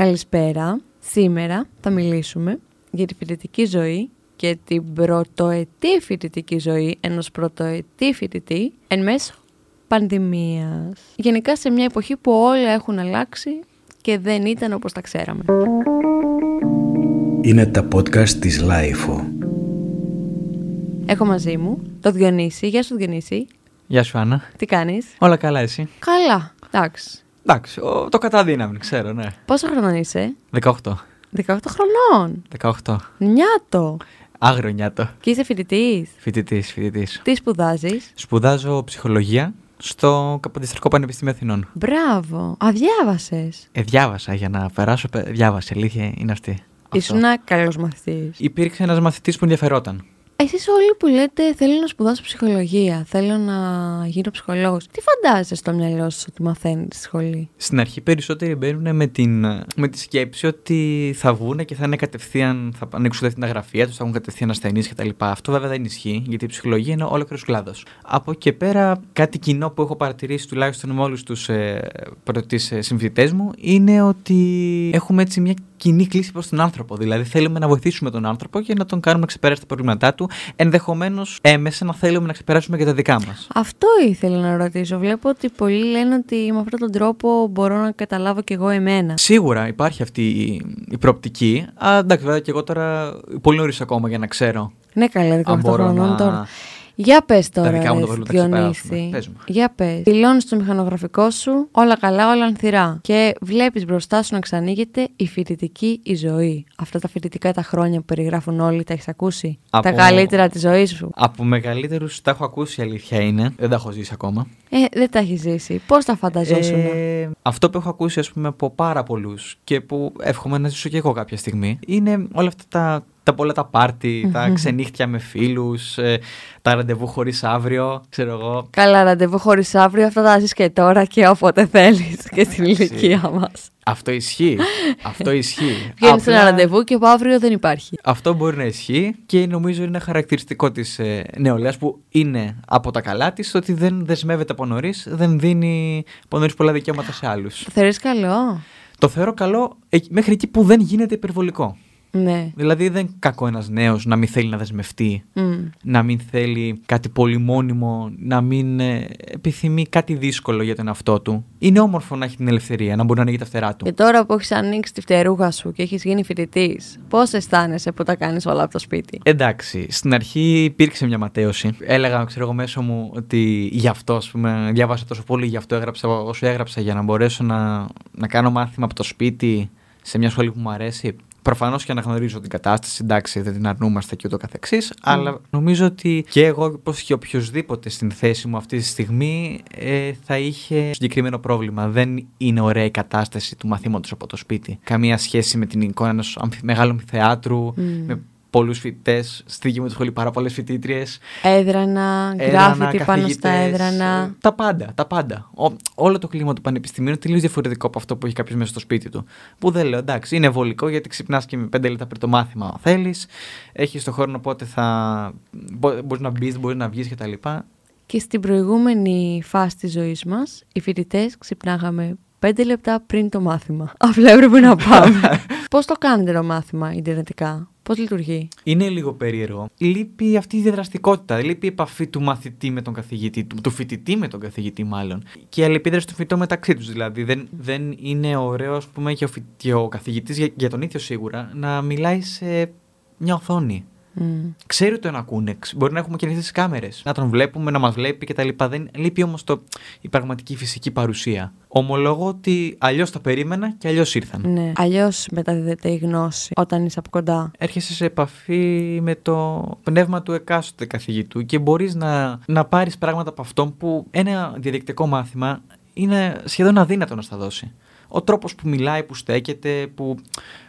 Καλησπέρα. Σήμερα θα μιλήσουμε για τη φοιτητική ζωή και την πρωτοετή φοιτητική ζωή ενός πρωτοετή φοιτητή εν μέσω πανδημίας. Γενικά σε μια εποχή που όλα έχουν αλλάξει και δεν ήταν όπως τα ξέραμε. Είναι τα podcast της Lifeo. Έχω μαζί μου το Διονύση. Γεια σου Διονύση. Γεια σου, Άννα. Τι κάνεις; Όλα καλά, εσύ; Καλά. Εντάξει. Εντάξει, ο- το καταδύναμη, ξέρω, ναι. Πόσο χρόνο είσαι; 18. 18 χρονών. 18. Νιάτο. Άγριο νιάτο. Και είσαι φοιτητής; Φοιτητής, φοιτητής. Τι σπουδάζεις; Σπουδάζω ψυχολογία στο Καποδιστρικό Πανεπιστήμιο Αθηνών. Μπράβο. Αδιάβασε. Ε, διάβασα για να περάσω. πε- Διάβασα, αλήθεια είναι αυτή. Αυτό. Ήσουν καλός μαθητής. Υπήρξε ένας μαθητής που ενδιαφερόταν. Εσείς όλοι που λέτε θέλω να σπουδάσω ψυχολογία, θέλω να γίνω ψυχολόγος. Τι φαντάζεσαι στο μυαλό σου ότι μαθαίνεις στη σχολή; Στην αρχή περισσότεροι μπαίνουν με, την, με τη σκέψη ότι θα βγουν και θα είναι κατευθείαν, θα ανοίξουν κατευθείαν τα γραφεία τους, θα έχουν κατευθείαν ασθενείς κτλ. Αυτό βέβαια δεν ισχύει, γιατί η ψυχολογία είναι ολόκληρος κλάδος. Από εκεί και πέρα, κάτι κοινό που έχω παρατηρήσει τουλάχιστον με όλους τους ε, πρώτη ε, συμφοιτητές μου είναι ότι έχουμε έτσι μια κοινή κλίση προς τον άνθρωπο. Δηλαδή, θέλουμε να βοηθήσουμε τον άνθρωπο και να τον κάνουμε να ξεπεράσει τα προβλήματά του. Ενδεχομένως έμεσα να θέλουμε να ξεπεράσουμε και τα δικά μας. Αυτό ήθελα να ρωτήσω. Βλέπω ότι πολλοί λένε ότι με αυτόν τον τρόπο μπορώ να καταλάβω κι εγώ εμένα. Σίγουρα υπάρχει αυτή η, η προοπτική. Α, εντάξει, βέβαια και εγώ τώρα πολύ νωρίς ακόμα για να ξέρω. Ναι, καλά, 18 Αν μπορώ χρονών να- τώρα. Για πες τώρα, δικά μου ρε, τα προβλήματα τα Διονύση. ξεπεράσουμε. Πες μου. Για πες. Δηλώνεις το μηχανογραφικό σου, όλα καλά, όλα ανθυρά. Και βλέπεις μπροστά σου να ξανοίγεται η φοιτητική η ζωή. Αυτά τα φοιτητικά τα χρόνια που περιγράφουν όλοι, τα έχεις ακούσει; Από- Τα καλύτερα της ζωής σου; Από μεγαλύτερους τα έχω ακούσει, η αλήθεια είναι. Δεν τα έχω ζήσει ακόμα. Ε, δεν τα έχεις ζήσει. Πώς τα φανταζόσουν; Ε, αυτό που έχω ακούσει, ας πούμε, από πάρα πολλούς και που εύχομαι να ζήσω και εγώ κάποια στιγμή, είναι όλα αυτά τα, τα πολλά τα πάρτι, τα ξενύχτια με φίλους, τα ραντεβού χωρίς αύριο, ξέρω εγώ. Καλά, ραντεβού χωρίς αύριο, αυτά τα ζεις και τώρα και όποτε θέλεις και στην ηλικία μας. Αυτό ισχύει. αυτό ισχύει. Βγαίνεις σε ένα Απλά ραντεβού και από αύριο δεν υπάρχει. Αυτό μπορεί να ισχύει και νομίζω είναι χαρακτηριστικό της ε, νεολαίας που είναι από τα καλά της ότι δεν δεσμεύεται από νωρίς, δεν δίνει από νωρίς πολλά δικαιώματα σε άλλους. Το θεωρείς καλό; Το θεωρώ καλό ε, μέχρι εκεί που δεν γίνεται υπερβολικό. Ναι. Δηλαδή δεν είναι κακό ένας νέος να μην θέλει να δεσμευτεί, Μμ. να μην θέλει κάτι πολύ μόνιμο, να μην ε, επιθυμεί κάτι δύσκολο για τον εαυτό του. Είναι όμορφο να έχει την ελευθερία, να μπορεί να ανοίγει τα φτερά του. Και τώρα που έχεις ανοίξει τη φτερούγα σου και έχεις γίνει φοιτητής, πώς αισθάνεσαι που τα κάνεις όλα από το σπίτι; Εντάξει, στην αρχή υπήρξε μια ματέωση. Έλεγα, ξέρω εγώ, μέσω μου ότι γι' αυτό, ας πούμε, διάβασα τόσο πολύ, γι' αυτό έγραψα όσο έγραψα, για να μπορέσω να, να κάνω μάθημα από το σπίτι σε μια σχολή που μου αρέσει. Προφανώς και αναγνωρίζω την κατάσταση, εντάξει, δεν την αρνούμαστε και ούτω καθεξής, αλλά νομίζω ότι και εγώ, όπως και οποιοδήποτε στην θέση μου αυτή τη στιγμή, ε, θα είχε συγκεκριμένο πρόβλημα. Δεν είναι ωραία η κατάσταση του μαθήματος από το σπίτι. Καμία σχέση με την εικόνα ενός μεγάλου αμφιθεάτρου, με πολλούς φοιτητές. Στη δική μου τη σχολή πάρα πολλές φοιτήτριες. Έδρανα, γράφητη πάνω στα έδρανα. Τα πάντα, τα πάντα. Ο- όλο το κλίμα του πανεπιστημίου είναι τελείως διαφορετικό από αυτό που έχει κάποιος μέσα στο σπίτι του. Που δεν λέω, εντάξει, είναι βολικό γιατί ξυπνάς και με πέντε λεπτά πριν το μάθημα, αν θέλεις. Έχεις το χρόνο οπότε θα. μπορείς να μπεις, μπορείς να βγεις κτλ. Και στην προηγούμενη φάση της ζωής μας, οι φοιτητές ξυπνάγαμε πέντε λεπτά πριν το μάθημα. Απλά έπρεπε να πάμε. πώς το κάνετε το μάθημα Ιντερνετικά, πώς λειτουργεί; Είναι λίγο περίεργο. Λείπει αυτή η διαδραστικότητα. Λείπει η επαφή του μαθητή με τον καθηγητή, του, του φοιτητή με τον καθηγητή, μάλλον. Και η αλληλεπίδραση των φοιτητών μεταξύ τους. Δηλαδή, δεν, δεν είναι ωραίο, ας πούμε, και ο, φοι- και ο καθηγητής, για, για τον ίδιο σίγουρα, να μιλάει σε μια οθόνη. Μμ. Ξέρει ότι τον ακούνε. ξ- Μπορεί να έχουμε και ανοιχτέ κάμερες. Να τον βλέπουμε, να μας βλέπει κτλ. Δεν λείπει όμως η πραγματική φυσική παρουσία. Ομολογώ ότι αλλιώς τα περίμενα και αλλιώς ήρθαν. Ναι. Αλλιώς μεταδίδεται η γνώση όταν είσαι από κοντά. έρχεσαι σε επαφή με το πνεύμα του εκάστοτε καθηγητού και μπορείς να, να πάρεις πράγματα από αυτόν που ένα διαδικτυακό μάθημα είναι σχεδόν αδύνατο να στα δώσει. Ο τρόπος που μιλάει, που στέκεται, που,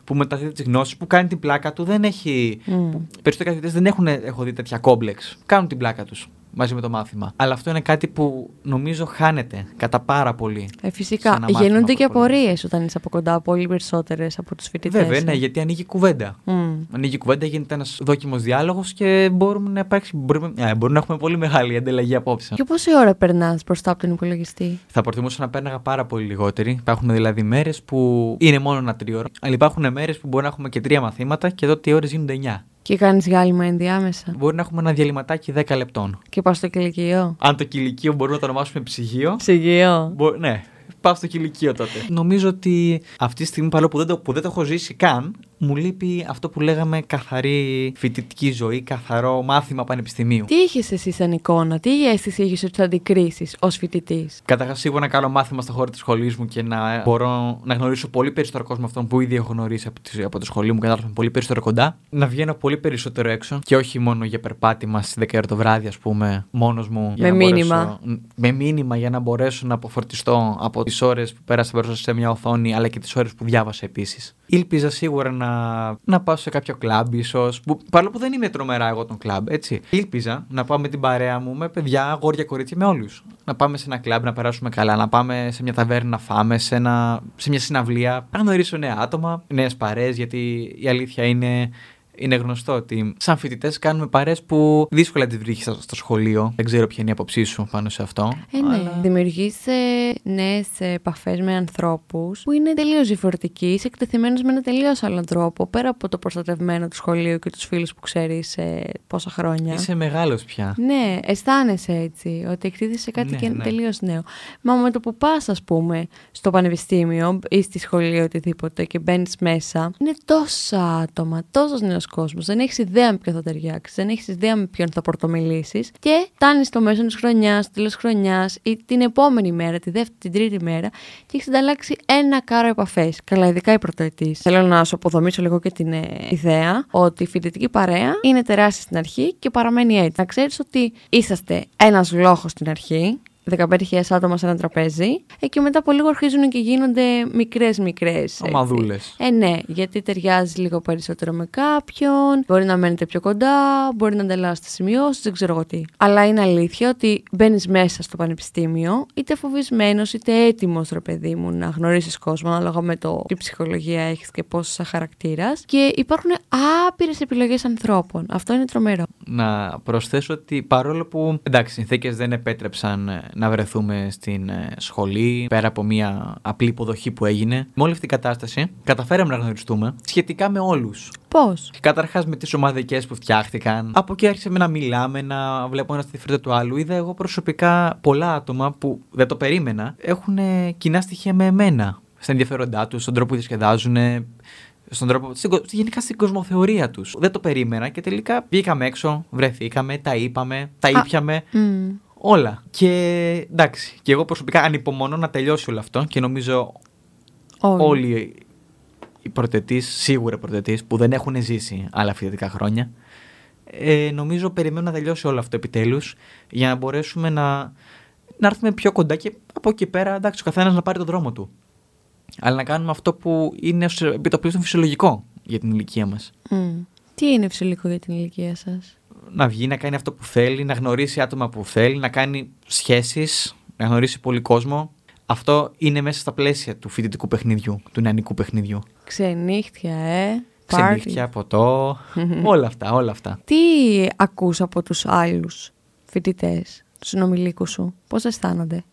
που μεταδίδει τις γνώσεις, που κάνει την πλάκα του δεν έχει... Μμ. Περισσότεροι καθηγητές δεν έχουν, έχω δει, τέτοια κόμπλεξ. Κάνουν την πλάκα τους. Μαζί με το μάθημα. Αλλά αυτό είναι κάτι που νομίζω χάνεται κατά πάρα πολύ. Ε, σε φυσικά. ένα μάθημα Γεννούνται που και ασχολείσαι. απορίες όταν είσαι από κοντά, πολύ περισσότερες από τους φοιτητές. Βέβαια, ναι, γιατί ανοίγει κουβέντα. Ανοίγει κουβέντα, γίνεται ένας δόκιμος διάλογος και μπορούμε να, υπάρξει, μπορούμε, ε, μπορούμε να έχουμε πολύ μεγάλη ανταλλαγή απόψε. Και πόση ώρα περνάς μπροστά από τον υπολογιστή; Θα προτιμούσα να πέρναγα πάρα πολύ λιγότερη. Υπάρχουν δηλαδή μέρες που είναι μόνο ένα τρίωρο, αλλά υπάρχουν μέρες που μπορεί να έχουμε και τρία μαθήματα και τότε οι ώρες γίνονται 9. Και κάνεις διάλειμμα ενδιάμεσα. Μπορεί να έχουμε ένα διαλυματάκι 10 λεπτών. Και πας στο κηλικείο. Αν το κηλικείο μπορούμε να το ονομάσουμε ψυγείο. Ψυγείο. Μπο- ναι, πάω στο κηλικείο τότε. Νομίζω ότι αυτή τη στιγμή, παρόλο που δεν, το, που δεν το έχω ζήσει καν, μου λείπει αυτό που λέγαμε καθαρή φοιτητική ζωή, καθαρό μάθημα πανεπιστημίου. Τι είχες εσύ σαν εικόνα, τι αίσθηση είχες ότι θα αντικρίσεις ως φοιτητής; Καταρχάς, σίγουρα να κάνω μάθημα στο χώρο της σχολής μου και να μπορώ να γνωρίσω πολύ περισσότερο κόσμο αυτόν που ήδη έχω γνωρίσει από τη, από τη σχολή μου και να έρθω πολύ περισσότερο κοντά. Να βγαίνω πολύ περισσότερο έξω και όχι μόνο για περπάτημα στις 10 ώρα το βράδυ, ας πούμε, μόνος μου. για Με να μήνυμα. μπορέσω- με μήνυμα για να μπορέσω να αποφορτιστώ από τις ώρες που πέρασα μπροστά σε μια οθόνη, αλλά και τις ώρες που διάβασα επίσης. Ήλπιζα σίγουρα να, να πάω σε κάποιο κλαμπ, ίσως. Παρόλο που δεν είμαι τρομερά εγώ τον κλαμπ, έτσι. Ήλπιζα να πάω με την παρέα μου, με παιδιά, αγόρια, κορίτσια, με όλους. Να πάμε σε ένα κλαμπ, να περάσουμε καλά, να πάμε σε μια ταβέρνα να φάμε, σε, ένα, σε μια συναυλία, να γνωρίσω νέα άτομα, νέες παρέες, γιατί η αλήθεια είναι. Είναι γνωστό ότι σαν φοιτητές κάνουμε παρέ που δύσκολα τις βρίσκει στο στο σχολείο. Δεν ξέρω ποια είναι η άποψή σου πάνω σε αυτό. Ε, ναι. αλλά- Δημιουργεί νέες επαφές με ανθρώπους που είναι τελείως διαφορετικοί. Είσαι εκτεθειμένο με ένα τελείως άλλο τρόπο. Πέρα από το προστατευμένο του σχολείου και τους φίλους που ξέρεις πόσα χρόνια. Είσαι μεγάλος πια. Ναι, αισθάνεσαι έτσι, ότι εκτίθεσαι σε κάτι Ναι, και ναι. τελείως νέο. Μα με το που πας, ας πούμε, στο πανεπιστήμιο ή στη σχολή ή οτιδήποτε και μπαίνεις μέσα, είναι τόσα άτομα, τόσος νέος κόσμος. Δεν έχεις ιδέα με ποιον θα ταιριάξεις, δεν έχεις ιδέα με ποιον θα πορτομιλήσεις. Και φτάνεις στο μέσο της χρονιάς, στο τέλος χρονιάς ή την επόμενη μέρα, τη δεύτερη, την τρίτη μέρα και έχεις ανταλλάξει ένα κάρο επαφές. Καλά, ειδικά οι πρωτοετής. Θέλω να σου αποδομήσω λίγο και την ε, ιδέα ότι η φοιτητική παρέα είναι τεράστια στην αρχή και παραμένει έτσι. Να ξέρεις ότι είσαστε ένας λόγος στην αρχή, 15.000 άτομα σε ένα τραπέζι, ε, και μετά από λίγο αρχίζουν και γίνονται μικρέ-μικρέ. Ομαδούλες. Ε, ναι, γιατί ταιριάζει λίγο περισσότερο με κάποιον, μπορεί να μένετε πιο κοντά, μπορεί να ανταλλάσσετε σημειώσεις, δεν ξέρω εγώ τι. Αλλά είναι αλήθεια ότι μπαίνεις μέσα στο πανεπιστήμιο, είτε φοβισμένος είτε έτοιμος, ρε παιδί μου, να γνωρίσεις κόσμο, ανάλογα με το τι ψυχολογία έχεις και πώ είσαι χαρακτήρας. Και υπάρχουν άπειρες επιλογές ανθρώπων. Αυτό είναι τρομερό. Να προσθέσω ότι παρόλο που εντάξει, οι συνθήκες δεν επέτρεψαν ε, να βρεθούμε στην ε, σχολή, πέρα από μια απλή υποδοχή που έγινε, με όλη αυτή την κατάσταση καταφέραμε να γνωριστούμε σχετικά με όλους. Πώς; Καταρχάς με τις ομαδικές που φτιάχτηκαν. Από εκεί άρχισαμε να μιλάμε, να βλέπουμε ένα στη φρύδα του άλλου. Είδα εγώ προσωπικά πολλά άτομα που δεν το περίμενα έχουν ε, κοινά στοιχεία με εμένα. Στα ενδιαφέροντά τους, στον τρόπο που διασκεδάζουν, στον τρόπο, στην, κο- γενικά στην κοσμοθεωρία τους. Δεν το περίμενα και τελικά βγήκαμε έξω, βρεθήκαμε, τα είπαμε, τα Α, ήπιαμε. Μμ. Όλα. Και εντάξει, και εγώ προσωπικά ανυπομονώ να τελειώσει όλο αυτό και νομίζω Όλοι. όλοι οι πρωτετής, σίγουρα πρωτετής, που δεν έχουν ζήσει άλλα φοιτητικά χρόνια, ε, νομίζω περιμένουν να τελειώσει όλο αυτό επιτέλους για να μπορέσουμε να, να έρθουμε πιο κοντά και από εκεί πέρα, εντάξει, ο καθένας να πάρει τον δρόμο του. Αλλά να κάνουμε αυτό που είναι ως επιτοπλίστων φυσιολογικό για την ηλικία μας. Μμ. Τι είναι φυσιολογικό για την ηλικία σας; Να βγει, να κάνει αυτό που θέλει, να γνωρίσει άτομα που θέλει, να κάνει σχέσεις, να γνωρίσει πολύ κόσμο. Αυτό είναι μέσα στα πλαίσια του φοιτητικού παιχνιδιού, του νεανικού παιχνιδιού. Ξενύχτια, ε. Ξενύχτια, ποτό, όλα αυτά, όλα αυτά. Τι ακούς από τους άλλους φοιτητές, τους συνομιλίκους σου, πώς αισθάνονται;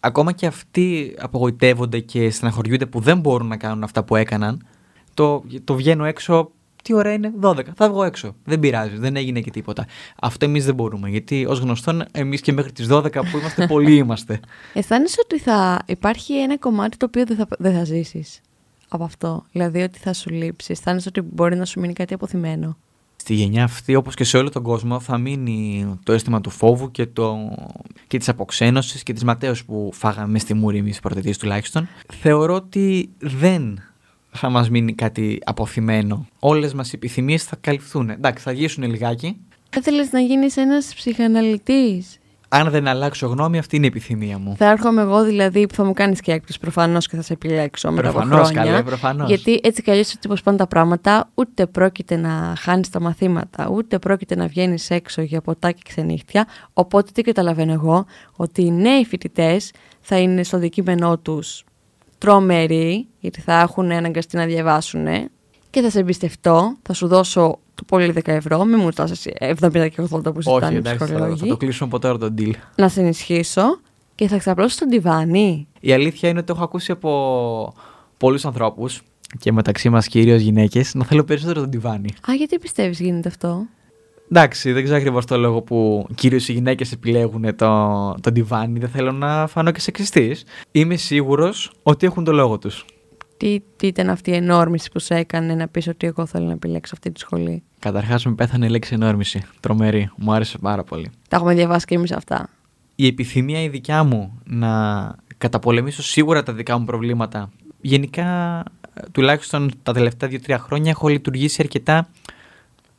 Ακόμα και αυτοί απογοητεύονται και στεναχωριούνται που δεν μπορούν να κάνουν αυτά που έκαναν. Το, το βγαίνω έξω, τι ώρα είναι, 12. Θα βγω έξω. Δεν πειράζει, δεν έγινε και τίποτα. Αυτό εμείς δεν μπορούμε. Γιατί ως γνωστόν, εμείς και μέχρι τις 12 που είμαστε, πολλοί είμαστε. Αισθάνεσαι ότι θα υπάρχει ένα κομμάτι το οποίο δεν θα, δεν θα ζήσεις από αυτό; Δηλαδή ότι θα σου λείψει. Αισθάνεσαι ότι μπορεί να σου μείνει κάτι αποθυμένο; Στη γενιά αυτή, όπως και σε όλο τον κόσμο, θα μείνει το αίσθημα του φόβου και, το... και της αποξένωσης και της ματέως που φάγαμε στη μούρη εμείς πρωτετής τουλάχιστον. Θεωρώ ότι δεν θα μας μείνει κάτι αποθυμένο. Όλες μας οι επιθυμίες θα καλυφθούν. Εντάξει, θα γυρίσουν λιγάκι. Θα ήθελες να γίνεις ένας ψυχαναλυτής. Αν δεν αλλάξω γνώμη, αυτή είναι η επιθυμία μου. Θα έρχομαι εγώ δηλαδή που θα μου κάνεις και έκπληξη προφανώς και θα σε επιλέξω μετά από Προφανώς, χρόνια. καλέ, προφανώς. Γιατί έτσι κι αλλιώς έτσι όπω πάνε τα πράγματα, ούτε πρόκειται να χάνεις τα μαθήματα, ούτε πρόκειται να βγαίνεις έξω για ποτά και ξενύχτια. Οπότε τι καταλαβαίνω εγώ, ότι οι νέοι φοιτητές θα είναι στο δικείμενό τους τρομεροί, γιατί θα έχουν αναγκαστεί να διαβάσουν και θα σε εμπιστευτώ, θα σου δώσω το πολύ 10 ευρώ, μην μου δώσεις 70 και 80 που Όχι, ζητάνε οι εντάξει, θα, θα ψυχολόγοι. το κλείσουμε από τώρα το deal. Να σε ενισχύσω και θα ξαπλώσω στον τιβάνι. Η αλήθεια είναι ότι το έχω ακούσει από πολλούς ανθρώπους και μεταξύ μας κυρίως γυναίκες να θέλω περισσότερο τον τιβάνι. Α, γιατί πιστεύεις γίνεται αυτό; Εντάξει, δεν ξέρω ακριβώς το λόγο που κυρίως οι γυναίκες επιλέγουν το, το τιβάνι. Δεν θέλω να φανώ και σεξιστής. Είμαι σίγουρος ότι έχουν το λόγο τους. Τι, τι ήταν αυτή η ενόρμηση που σε έκανε να πεις ότι εγώ θέλω να επιλέξω αυτή τη σχολή; Καταρχάς, με πέθανε η λέξη ενόρμηση. Τρομερή. Μου άρεσε πάρα πολύ. Τα έχουμε διαβάσει και εμείς αυτά. Η επιθυμία η δικιά μου να καταπολεμήσω σίγουρα τα δικά μου προβλήματα. Γενικά, ε, τουλάχιστον τα τελευταία δύο-τρία χρόνια έχω λειτουργήσει αρκετά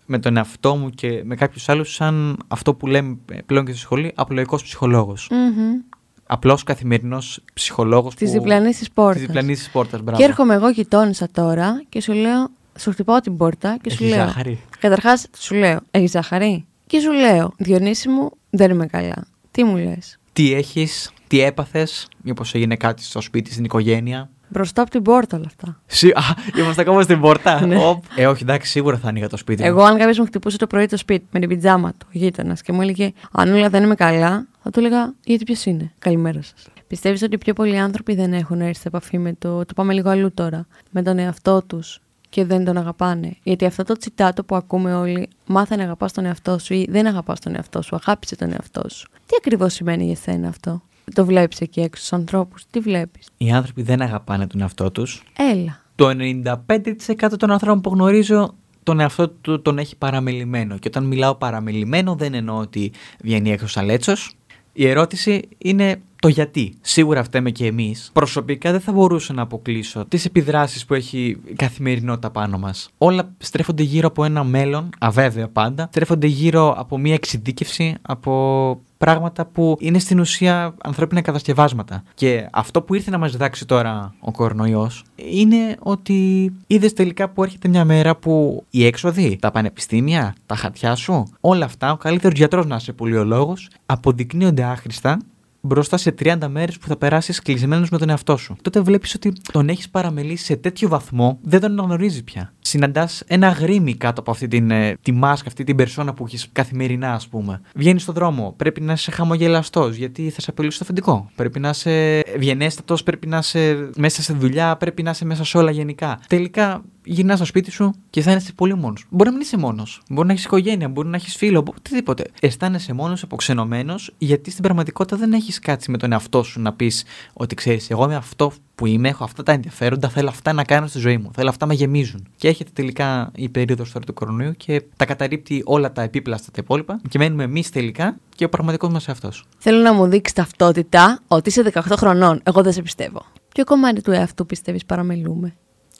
με τον εαυτό μου και με κάποιους άλλους σαν αυτό που λέμε πλέον και στη σχολή, απλοϊκός ψυχολόγος. Μμμ. Απλός καθημερινός ψυχολόγος Της που... διπλανής της πόρτας. Της διπλανής της πόρτας, μπράβο. Και έρχομαι εγώ γειτόνισσα τώρα και σου λέω, σου χτυπάω την πόρτα και σου Έχεις λέω. ζάχαρη. Καταρχάς, σου λέω, έχεις ζάχαρη; Και σου λέω, Διονύση μου, δεν είμαι καλά. Τι μου λες; Τι έχεις, τι έπαθες, μήπως έγινε κάτι στο σπίτι, στην οικογένεια; Μπροστά από την πόρτα όλα αυτά. Σι... Α, είμαστε ακόμα στην πόρτα. Ναι. Οπ. Ε, όχι, εντάξει, σίγουρα θα ανοίγα το σπίτι. μου. Εγώ, αν κάποιος μου χτυπούσε το πρωί το σπίτι με την πιτζάμα του, γείτονας, και μου έλεγε Αν όλα δεν είμαι καλά, θα του έλεγα Γιατί ποιος είναι; Καλημέρα σας. Πιστεύεις ότι πιο πολλοί άνθρωποι δεν έχουν έρθει σε επαφή με το. Το πάμε λίγο αλλού τώρα. Με τον εαυτό τους και δεν τον αγαπάνε; Γιατί αυτό το τσιτάτο που ακούμε όλοι, μάθε να αγαπάς τον εαυτό σου ή δεν αγαπάς τον εαυτό σου, αγάπησε τον εαυτό σου. Τι ακριβώς σημαίνει για σένα αυτό; Το βλέπεις εκεί έξω στους ανθρώπους. Τι βλέπεις; Οι άνθρωποι δεν αγαπάνε τον εαυτό τους. Έλα. Το 95% των ανθρώπων που γνωρίζω τον εαυτό του τον έχει παραμελημένο. Και όταν μιλάω παραμελημένο δεν εννοώ ότι βγαίνει έξω σαν λέτσος. Η ερώτηση είναι το γιατί. Σίγουρα φταίμε και εμείς. Προσωπικά δεν θα μπορούσα να αποκλείσω τις επιδράσεις που έχει η καθημερινότητα πάνω μας. Όλα στρέφονται γύρω από ένα μέλλον, αβέβαιο πάντα. Στρέφονται γύρω από μια εξειδίκευση, από πράγματα που είναι στην ουσία ανθρώπινα κατασκευάσματα. Και αυτό που ήρθε να μας διδάξει τώρα ο κορονοϊός είναι ότι είδες τελικά που έρχεται μια μέρα που οι έξοδοι, τα πανεπιστήμια, τα χαρτιά σου, όλα αυτά, ο καλύτερος γιατρός να είσαι πολιολόγο, αποδεικνύονται άχρηστα μπροστά σε 30 μέρες που θα περάσεις κλεισμένος με τον εαυτό σου. Τότε βλέπεις ότι τον έχεις παραμελήσει σε τέτοιο βαθμό, δεν τον αναγνωρίζεις πια. Συναντάς ένα γρήμι κάτω από αυτή την, ε, τη μάσκα, αυτή την περσόνα που έχεις καθημερινά, ας πούμε. Βγαίνεις στον δρόμο, πρέπει να είσαι χαμογελαστός, γιατί θα σε απειλήσει το αφεντικό. Πρέπει να είσαι ευγενέστατος, πρέπει να είσαι μέσα σε δουλειά, πρέπει να είσαι μέσα σε όλα γενικά. Τελικά γυρνάς στο σπίτι σου και αισθάνεσαι πολύ μόνος. Μπορεί να μην είσαι μόνος. Μπορεί να έχεις οικογένεια, μπορεί να έχεις φίλο, μπο- οτιδήποτε. Αισθάνεσαι μόνος, αποξενωμένος, γιατί στην πραγματικότητα δεν έχεις κάτσει με τον εαυτό σου να πεις ότι ξέρεις, εγώ είμαι αυτό που είμαι, έχω αυτά τα ενδιαφέροντα, θέλω αυτά να κάνω στη ζωή μου. Θέλω αυτά να με γεμίζουν. Και έρχεται τελικά η περίοδος τώρα του κορονοϊού και τα καταρρύπτει όλα τα επίπλαστα τα υπόλοιπα και μένουμε εμείς τελικά και ο πραγματικός μας εαυτός. Θέλω να μου δείξεις ταυτότητα ότι είσαι 18 χρονών. Εγώ δεν σε πιστεύω. Ποιο κομμάτι του εαυτού πιστεύεις παραμελούμε;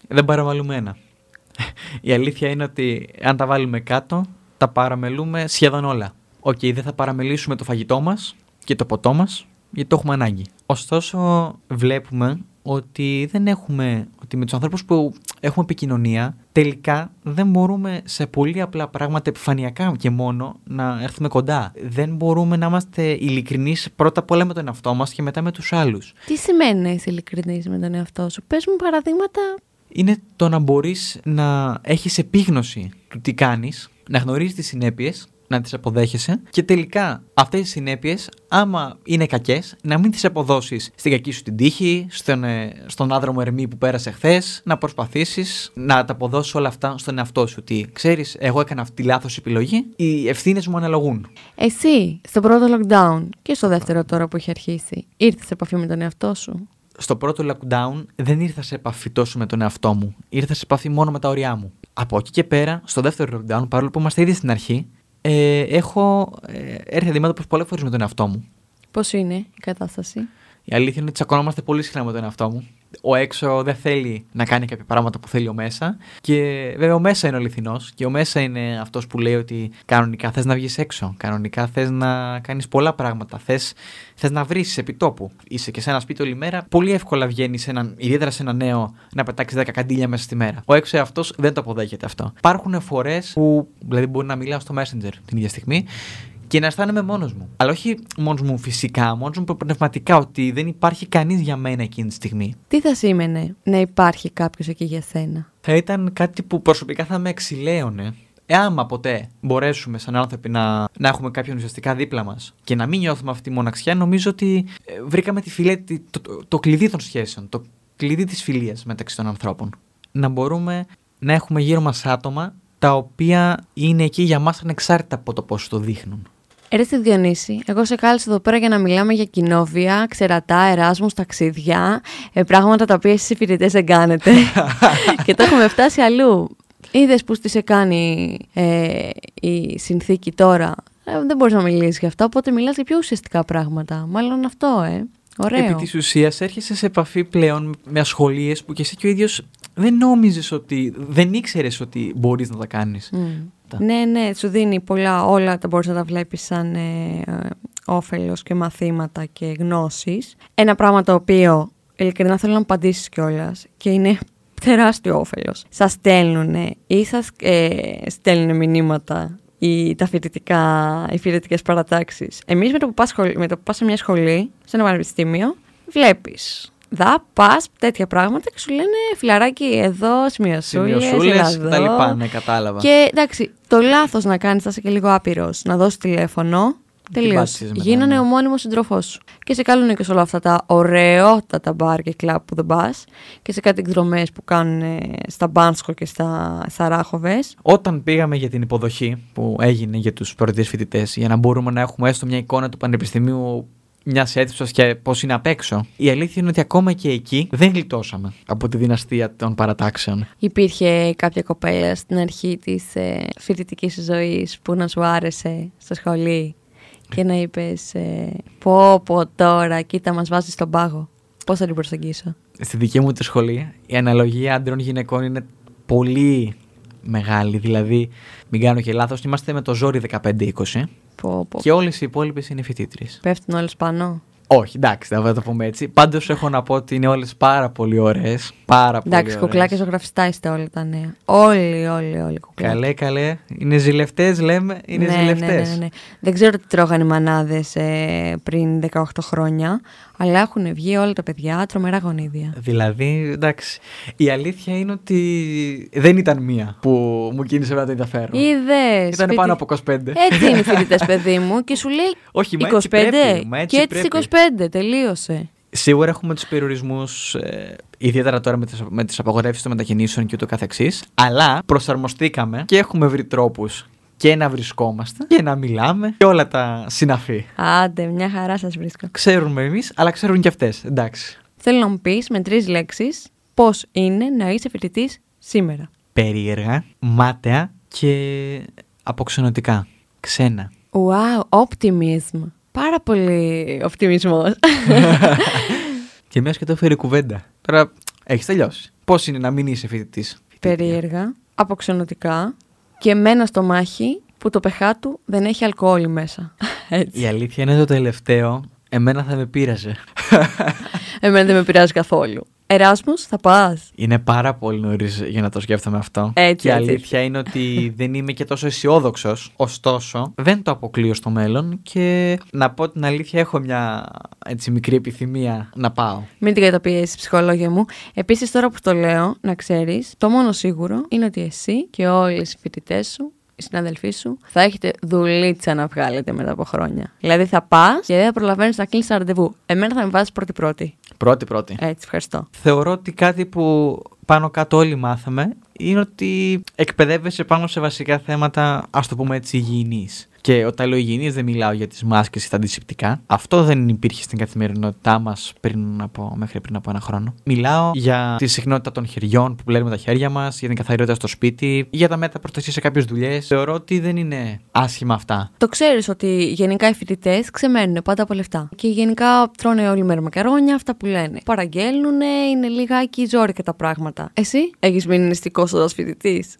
Δεν παραμελούμε ένα. Η αλήθεια είναι ότι αν τα βάλουμε κάτω, τα παραμελούμε σχεδόν όλα. Οκ, δεν θα παραμελήσουμε το φαγητό μας και το ποτό μας, γιατί το έχουμε ανάγκη. Ωστόσο, βλέπουμε ότι δεν έχουμε, ότι με τους ανθρώπους που έχουμε επικοινωνία, τελικά δεν μπορούμε σε πολύ απλά πράγματα επιφανειακά και μόνο να έρθουμε κοντά. Δεν μπορούμε να είμαστε ειλικρινείς πρώτα απ' όλα με τον εαυτό μας και μετά με τους άλλους. Τι σημαίνει να είσαι ειλικρινής με τον εαυτό σου; Πες μου παραδείγματα. Είναι το να μπορείς να έχεις επίγνωση του τι κάνεις, να γνωρίζεις τις συνέπειες, να τις αποδέχεσαι και τελικά αυτές τις συνέπειες, άμα είναι κακές, να μην τις αποδώσεις στην κακή σου την τύχη, στον, ε, στον ανάδρομο Ερμή που πέρασε χθες, να προσπαθήσεις να τα αποδώσεις όλα αυτά στον εαυτό σου. Ότι ξέρεις, εγώ έκανα αυτή τη λάθος επιλογή, οι ευθύνες μου αναλογούν. Εσύ, στο πρώτο lockdown και στο δεύτερο τώρα που έχει αρχίσει, ήρθες σε επαφή με τον εαυτό σου; Στο πρώτο lockdown δεν ήρθα σε επαφή τόσο με τον εαυτό μου. Ήρθα σε επαφή μόνο με τα ωριά μου. Από εκεί και πέρα, στο δεύτερο lockdown, παρόλο που είμαστε ήδη στην αρχή, ε, έχω ε, έρθει αντιμέτωπο πολλές φορές με τον εαυτό μου. Πώς είναι η κατάσταση; Η αλήθεια είναι ότι τσακωνόμαστε πολύ συχνά με τον εαυτό μου. Ο έξω δεν θέλει να κάνει κάποια πράγματα που θέλει ο μέσα. Και βέβαια ο μέσα είναι ο αληθινός. Και ο μέσα είναι αυτός που λέει ότι κανονικά θες να βγεις έξω. Κανονικά θες να κάνεις πολλά πράγματα. Θες θες να βρεις επιτόπου. Είσαι και σε ένα σπίτι όλη μέρα. Πολύ εύκολα βγαίνεις, ιδιαίτερα σε ένα νέο, να πετάξεις 10 καντήλια μέσα στη μέρα. Ο έξω αυτό δεν το αποδέχεται αυτό. Υπάρχουν φορές που δηλαδή μπορεί να μιλάω στο Messenger την ίδια στιγμή και να αισθάνομαι μόνος μου. Αλλά όχι μόνος μου φυσικά, μόνος μου πνευματικά, ότι δεν υπάρχει κανείς για μένα εκείνη τη στιγμή. Τι θα σήμαινε να υπάρχει κάποιος εκεί για σένα; Θα ήταν κάτι που προσωπικά θα με εξηλαίωνε. Εάν ποτέ μπορέσουμε σαν άνθρωποι να, να έχουμε κάποιον ουσιαστικά δίπλα μας και να μην νιώθουμε αυτή τη μοναξιά, νομίζω ότι ε, βρήκαμε τη φιλία, το, το, το, κλειδί των σχέσεων, το κλειδί της φιλίας μεταξύ των ανθρώπων. Να μπορούμε να έχουμε γύρω μας άτομα τα οποία είναι εκεί για μας ανεξάρτητα από το πώς το δείχνουν. Έρεστε Διονύση, εγώ σε κάλεσα εδώ πέρα για να μιλάμε για κοινόβια, ξερατά, εράσμους, ταξίδια, ε, πράγματα τα οποία εσείς οι φοιτητές δεν κάνετε και το έχουμε φτάσει αλλού. Είδες που στη σε κάνει ε, η συνθήκη τώρα, ε, δεν μπορείς να μιλήσεις για αυτά, οπότε μιλάς για πιο ουσιαστικά πράγματα. Μάλλον αυτό, ε. Ωραίο. Επί της ουσίας έρχεσαι σε επαφή πλέον με ασχολίες που και εσύ και ο ίδιος δεν νόμιζες ότι, δεν ήξερες ότι μπορείς να τα κάνεις. Ναι, ναι, σου δίνει πολλά, όλα τα μπορείς να τα βλέπεις σαν ε, ε, όφελος και μαθήματα και γνώσεις. Ένα πράγμα το οποίο ειλικρινά θέλω να απαντήσεις κιόλας και είναι τεράστιο όφελος. Σας στέλνουν ή σας ε, στέλνουν μηνύματα ή τα φοιτητικά, οι φοιτητικές παρατάξεις. Εμείς με το, που πας, με το που πας σε μια σχολή, σε ένα πανεπιστήμιο, βλέπεις δα, πας, τέτοια πράγματα και σου λένε φιλαράκι εδώ, σημειωσούλες. Σημειωσούλε τα λοιπά, ναι, κατάλαβα. Και εντάξει, το λάθος να κάνεις, θα είσαι και λίγο άπειρος, να δώσεις τηλέφωνο. Τελείωσε. Γίνανε ναι. ο μόνιμος σύντροφό σου. Και σε καλούν και σε όλα αυτά τα ωραιότατα μπαρ και κλαπ που δεν πας. Και σε κάτι εκδρομές που κάνουν στα Μπάνσκο και στα Σαράχοβες. Όταν πήγαμε για την υποδοχή που έγινε για τους πρώτε φοιτητές, για να μπορούμε να έχουμε έστω μια εικόνα του Πανεπιστημίου μιας αίθουσας και πώς είναι απ' έξω. Η αλήθεια είναι ότι ακόμα και εκεί δεν γλιτώσαμε από τη δυναστεία των παρατάξεων. Υπήρχε κάποια κοπέλα στην αρχή της ε, φοιτητικής ζωής που να σου άρεσε στο σχολείο και να είπες ε, Πω, πω τώρα, κοίτα, μας βάζεις στον πάγο. Πώς θα την προσεγγίσω; Στη δική μου τη σχολή, η αναλογία άντρων-γυναικών είναι πολύ μεγάλη. Δηλαδή, μην κάνω και λάθος, είμαστε με το ζόρι 15-20. Πω, πω. Και όλες οι υπόλοιπες είναι φοιτήτριες. Πέφτουν όλες πάνω; Όχι, εντάξει, δεν θα το πούμε έτσι. Πάντως έχω να πω ότι είναι όλες πάρα πολύ ωραίες. Πάρα πολύ Εντάξει, κουκλάκια ζωγραφιστά είστε όλοι τα νέα. Όλοι, όλοι, όλοι κουκλάκια. Καλέ, καλέ. Είναι ζηλευτές, λέμε. Είναι ναι, ζηλευτές. Ναι, ναι, ναι, Δεν ξέρω τι τρώγανε οι μανάδες ε, πριν 18 χρόνια, αλλά έχουν βγει όλα τα παιδιά τρομερά γονίδια. Δηλαδή, εντάξει. Η αλήθεια είναι ότι δεν ήταν μία που μου κίνησε να το ενδιαφέρον. Είδες. Ήταν σπίτι... πάνω από 25. Έτσι είναι οι φοιτητές, παιδί μου, και σου λέει Όχι, 25. έτσι πρέπει, μα έτσι και έτσι πρέπει. 25, τελείωσε. Σίγουρα έχουμε τους περιορισμούς, ε, ιδιαίτερα τώρα με τις με τις απαγορεύσεις των μετακινήσεων και ούτω καθεξής, αλλά προσαρμοστήκαμε και έχουμε βρει τρόπους και να βρισκόμαστε και να μιλάμε και όλα τα συναφή. Άντε, μια χαρά σας βρίσκω. Ξέρουμε εμείς, αλλά ξέρουν και αυτές. Εντάξει. Θέλω να μου πεις με τρεις λέξεις πώς είναι να είσαι φοιτητής σήμερα. Περίεργα, μάταια και αποξενωτικά. Ξένα. Wow, optimism. Πάρα πολύ οπτιμισμός. και μια και το έφερε κουβέντα. Τώρα έχεις τελειώσει. Πώς είναι να μην είσαι φοιτητή. Περίεργα, αποξενωτικά και με ένα στομάχι που το πεχά του δεν έχει αλκοόλ μέσα. Έτσι. Η αλήθεια είναι το τελευταίο. Εμένα θα με πείραζε. Εμένα δεν με πειράζει καθόλου. Εράσμους, θα πας. Είναι πάρα πολύ νωρίς για να το σκέφτομαι αυτό. Έτσι, και η έτσι. αλήθεια είναι ότι δεν είμαι και τόσο αισιόδοξος. Ωστόσο, δεν το αποκλείω στο μέλλον και να πω την αλήθεια, έχω μια έτσι, μικρή επιθυμία να πάω. Μην την καταπιέσεις, ψυχολόγια μου. Επίσης, τώρα που το λέω, να ξέρεις, το μόνο σίγουρο είναι ότι εσύ και όλες οι φοιτητές σου οι συναδελφοί σου, θα έχετε δουλίτσα να βγάλετε μετά από χρόνια. Δηλαδή θα πας και δεν θα προλαβαίνεις να κλείσει ένα ραντεβού. Εμένα θα με βάζεις πρώτη-πρώτη. Πρώτη-πρώτη. Έτσι, ευχαριστώ. Θεωρώ ότι κάτι που πάνω κάτω όλοι μάθαμε είναι ότι εκπαιδεύεσαι πάνω σε βασικά θέματα, ας το πούμε έτσι, υγιεινής. Και όταν λέω υγιεινή, δεν μιλάω για τις μάσκες ή τα αντισηπτικά. Αυτό δεν υπήρχε στην καθημερινότητά μας πριν από, μέχρι πριν από ένα χρόνο. Μιλάω για τη συχνότητα των χεριών που πλένουμε τα χέρια μας, για την καθαριότητα στο σπίτι, για τα μέτρα προστασία σε κάποιες δουλειές. Θεωρώ ότι δεν είναι άσχημα αυτά. Το ξέρεις ότι γενικά οι φοιτητές ξεμένουν πάντα από λεφτά. Και γενικά τρώνε όλη μέρα μακαρόνια, αυτά που λένε. Παραγγέλνουν, είναι λιγάκι ζόρικα τα πράγματα. Εσύ έχεις μείνει νηστικός ω φοιτητής;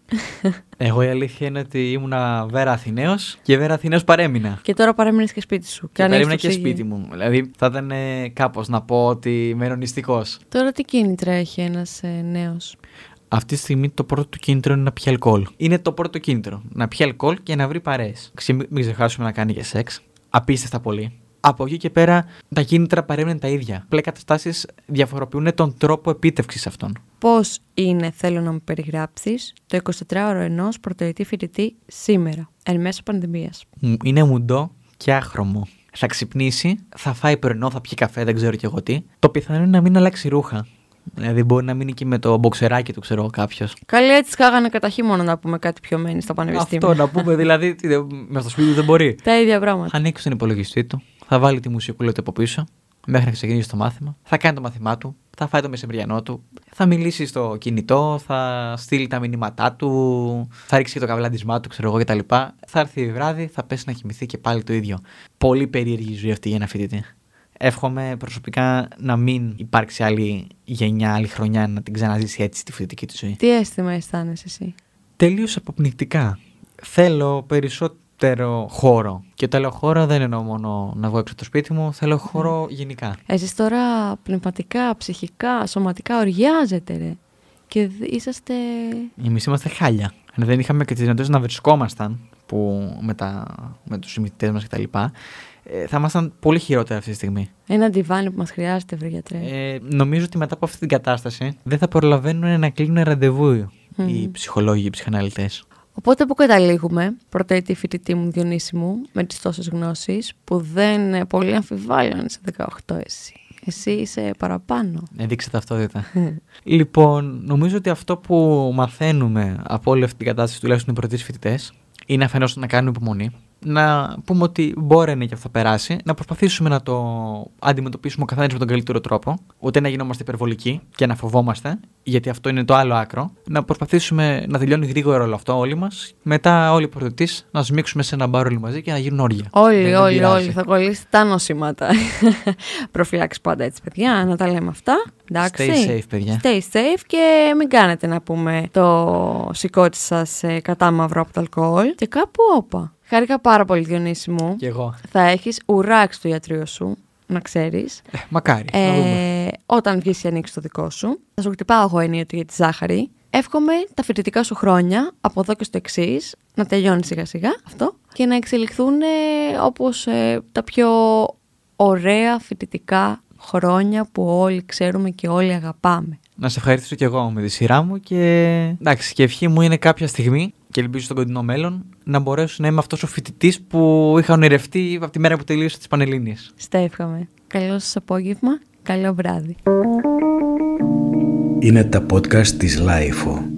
Εγώ η αλήθεια είναι ότι ήμουνα Βέρα Αθηναίος και Βέρα Αθηναίος παρέμεινα. και τώρα παρέμεινες και σπίτι σου. Και ανοίγεις παρέμεινα το και ψυγείο. σπίτι μου. Δηλαδή θα ήταν κάπως να πω ότι μένω νηστικό. Τώρα τι κίνητρα έχει ένας ε, νέος; Αυτή τη στιγμή το πρώτο του κίνητρο είναι να πιει αλκοόλ. Είναι το πρώτο κίνητρο. Να πιει αλκοόλ και να βρει παρέες. Μην ξεχάσουμε να κάνει και σεξ. Απίστευτα πολύ. Από εκεί και πέρα τα κίνητρα παρέμειναν τα ίδια. Απλά οι καταστάσεις διαφοροποιούν τον τρόπο επίτευξης αυτών. Πώς είναι, θέλω να μου περιγράψεις, το 24ωρο ενός πρωτοετή φοιτητή σήμερα, εν μέσω πανδημίας. Μου- Είναι μουντό και άχρωμο. Θα ξυπνήσει, θα φάει πρωινό, θα πιει καφέ, δεν ξέρω κι εγώ τι. Το πιθανό είναι να μην αλλάξει ρούχα. Δηλαδή μπορεί να μείνει και με το μποξεράκι του, ξέρω κάποιος. Καλή έτσι σκάγανε κατά χειμώνα να πούμε κάτι πιο μένει στα πανεπιστήμια. Αυτό να πούμε, δηλαδή, τι, δεν- με στο σπίτι του δεν μπορεί. Τα ίδια πράγματα. Θα ανοίξει τον υπολογιστή του, θα βάλει τη μουσικούλα του από πίσω, μέχρι να ξεκινήσει το μάθημα. Θα κάνει το μάθημά του, θα φάει το μεσημεριανό του, θα μιλήσει στο κινητό, θα στείλει τα μηνύματά του, θα ρίξει και το καβλάντισμά του, ξέρω εγώ κτλ. Θα έρθει βράδυ, θα πέσει να κοιμηθεί και πάλι το ίδιο. Πολύ περίεργη η ζωή αυτή για ένα φοιτητή. Εύχομαι προσωπικά να μην υπάρξει άλλη γενιά, άλλη χρονιά να την ξαναζήσει έτσι τη φοιτητική του ζωή. Τι αίσθημα αισθάνεσαι εσύ; Τελείως αποπνικτικά. Θέλω περισσότερο χώρο. Και όταν λέω χώρο δεν εννοώ μόνο να βγω έξω από το σπίτι μου, θέλω χώρο γενικά. Εσείς τώρα πνευματικά, ψυχικά, σωματικά οριάζετε ρε. Και δ- είσαστε... Εμείς είμαστε χάλια. Αν δεν είχαμε και τις δυνατότητες να βρισκόμασταν που με, τα, με τους συμμετητές μας κτλ. Ε, θα ήμασταν πολύ χειρότερα αυτή τη στιγμή. Ένα ντιβάνι που μας χρειάζεται βρε γιατρέ. Ε, νομίζω ότι μετά από αυτή την κατάσταση δεν θα προλαβαίνουν να κλείνουν ραντεβού Μμμ. οι ψυχολόγοι, οι ψυχαναλυτές. Οπότε που καταλήγουμε, πρωτοετή φοιτητή μου Διονύση μου, με τις τόσες γνώσεις, που δεν ε, πολύ αμφιβάλλω αν είσαι 18 εσύ. Εσύ είσαι παραπάνω. Ε, δείξε ταυτότητα. λοιπόν, νομίζω ότι αυτό που μαθαίνουμε από όλη αυτή την κατάσταση, τουλάχιστον οι πρώτοι φοιτητές, είναι αφενός να κάνουμε υπομονή. Να πούμε ότι μπορεί να και αυτό θα περάσει. Να προσπαθήσουμε να το αντιμετωπίσουμε ο καθένας με τον καλύτερο τρόπο. Ούτε να γινόμαστε υπερβολικοί και να φοβόμαστε, γιατί αυτό είναι το άλλο άκρο. Να προσπαθήσουμε να τελειώνει γρήγορα όλο αυτό όλοι μας. Μετά, όλοι οι πρωτοτή, να σμίξουμε σε ένα μπαρ όλοι μαζί και να γίνουν όρια. Όλοι, Δεν όλοι, πειράζει. όλοι. Θα κολλήσει τα νοσήματα. Προφυλάξει πάντα έτσι, παιδιά, να τα λέμε αυτά. Εντάξει. Stay safe, παιδιά. Stay safe και μην κάνετε να πούμε το σηκώτη σας ε, κατά μαύρο από το αλκοόλ. Και κάπου όπα. Χάρηκα πάρα πολύ, Διονύση μου. Κι εγώ. Θα έχεις ουράξει το ιατρείο σου, να ξέρεις. Ε, μακάρι. να δούμε. Ε, όταν βγεις και ανοίξει το δικό σου. Θα σου χτυπάω εγώ ενίοτε για τη ζάχαρη. Εύχομαι τα φοιτητικά σου χρόνια από εδώ και στο εξής να τελειώνει σιγά σιγά αυτό και να εξελιχθούν ε, όπως ε, τα πιο ωραία φοιτητικά χρόνια που όλοι ξέρουμε και όλοι αγαπάμε. Να σε ευχαριστήσω κι εγώ με τη σειρά μου και εντάξει, και ευχή μου είναι κάποια στιγμή και ελπίζω στον κοντινό μέλλον να μπορέσω να είμαι αυτός ο φοιτητής που είχα ονειρευτεί από τη μέρα που τελείωσα τις Πανελλήνιες. Στα εύχομαι. Καλό σας απόγευμα, καλό βράδυ. Είναι τα podcast της LiFO.